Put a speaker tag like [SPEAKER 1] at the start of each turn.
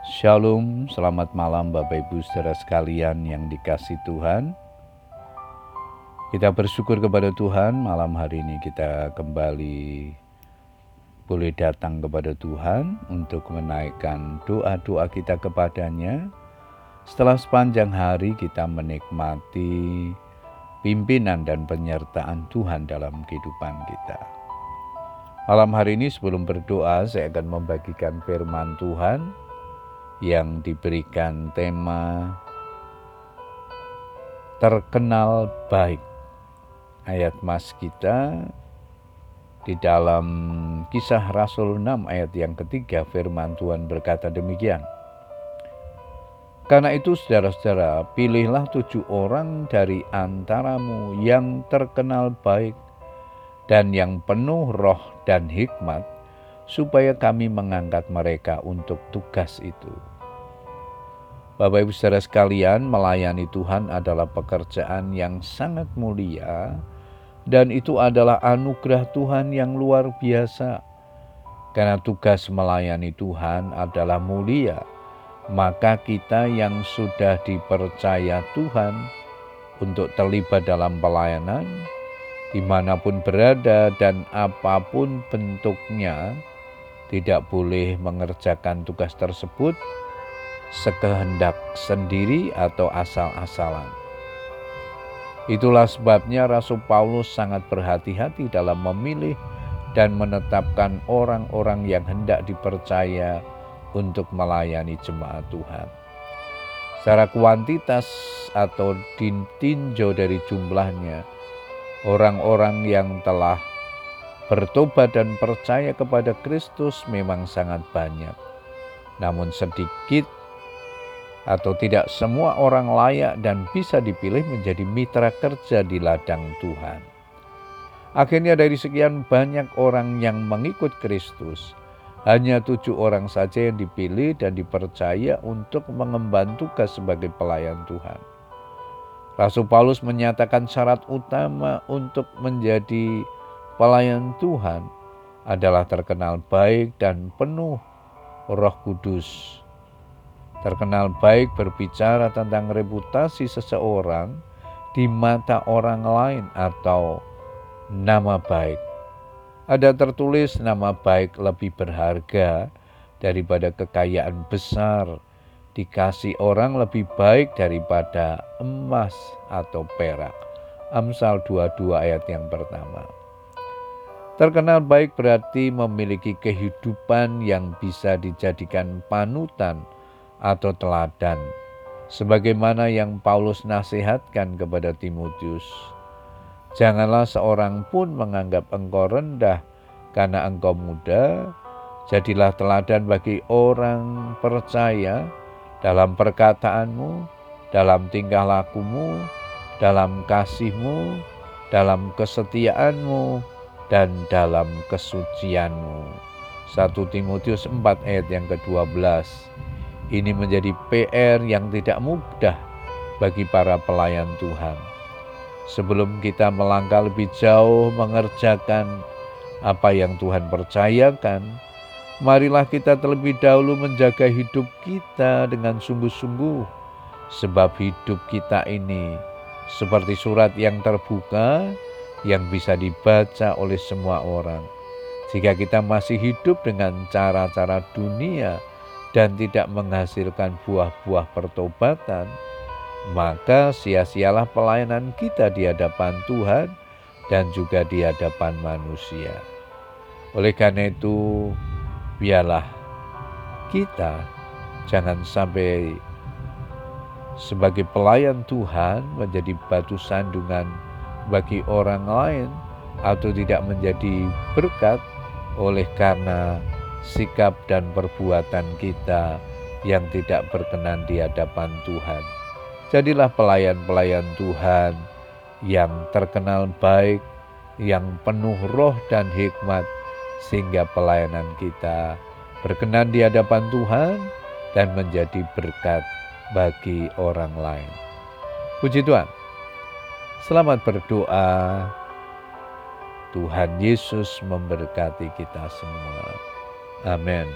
[SPEAKER 1] Shalom, selamat malam Bapak Ibu saudara sekalian yang dikasih Tuhan. Kita bersyukur kepada Tuhan malam hari ini kita kembali boleh datang kepada Tuhan untuk menaikkan doa-doa kita kepadanya. Setelah sepanjang hari kita menikmati pimpinan dan penyertaan Tuhan dalam kehidupan kita. Malam hari ini sebelum berdoa saya akan membagikan firman Tuhan yang diberikan tema terkenal baik. Ayat mas kita di dalam kisah Rasul 6 ayat yang ketiga firman Tuhan berkata demikian. Karena itu saudara-saudara pilihlah tujuh orang dari antaramu yang terkenal baik dan yang penuh roh dan hikmat supaya kami mengangkat mereka untuk tugas itu. Bapak Ibu saudara sekalian, melayani Tuhan adalah pekerjaan yang sangat mulia dan itu adalah anugerah Tuhan yang luar biasa. Karena tugas melayani Tuhan adalah mulia, maka kita yang sudah dipercaya Tuhan untuk terlibat dalam pelayanan, di mana pun berada dan apa pun bentuknya, tidak boleh mengerjakan tugas tersebut sekehendak sendiri atau asal-asalan. Itulah sebabnya Rasul Paulus sangat berhati-hati dalam memilih dan menetapkan orang-orang yang hendak dipercaya untuk melayani jemaat Tuhan. Secara kuantitas atau ditinjau dari jumlahnya, orang-orang yang telah bertobat dan percaya kepada Kristus memang sangat banyak. Namun sedikit atau tidak semua orang layak dan bisa dipilih menjadi mitra kerja di ladang Tuhan. Akhirnya dari sekian banyak orang yang mengikut Kristus, hanya tujuh orang saja yang dipilih dan dipercaya untuk mengemban tugas sebagai pelayan Tuhan. Rasul Paulus menyatakan syarat utama untuk menjadi pelayan Tuhan adalah terkenal baik dan penuh roh kudus terkenal baik berbicara tentang reputasi seseorang di mata orang lain atau nama baik. Ada tertulis nama baik lebih berharga daripada kekayaan besar, dikasih orang lebih baik daripada emas atau perak. Amsal 22 ayat yang pertama. Terkenal baik berarti memiliki kehidupan yang bisa dijadikan panutan atau teladan, sebagaimana yang Paulus nasihatkan kepada Timotius. Janganlah seorang pun menganggap engkau rendah karena engkau muda, jadilah teladan bagi orang percaya dalam perkataanmu, dalam tingkah lakumu, dalam kasihmu, dalam kesetiaanmu, dan dalam kesucianmu. 1 Timotius 4 ayat yang ke-12 ini menjadi PR yang tidak mudah bagi para pelayan Tuhan. Sebelum kita melangkah lebih jauh mengerjakan apa yang Tuhan percayakan, marilah kita terlebih dahulu menjaga hidup kita dengan sungguh-sungguh, sebab hidup kita ini seperti surat yang terbuka yang bisa dibaca oleh semua orang. Jika kita masih hidup dengan cara-cara dunia, dan tidak menghasilkan buah-buah pertobatan, maka sia-sialah pelayanan kita di hadapan Tuhan dan juga di hadapan manusia. Oleh karena itu, biarlah kita jangan sampai sebagai pelayan Tuhan menjadi batu sandungan bagi orang lain atau tidak menjadi berkat oleh karena sikap dan perbuatan kita yang tidak berkenan di hadapan Tuhan. Jadilah pelayan-pelayan Tuhan yang terkenal baik, yang penuh roh dan hikmat, sehingga pelayanan kita berkenan di hadapan Tuhan dan menjadi berkat bagi orang lain. Puji Tuhan. Selamat berdoa. Tuhan Yesus memberkati kita semua. Amen.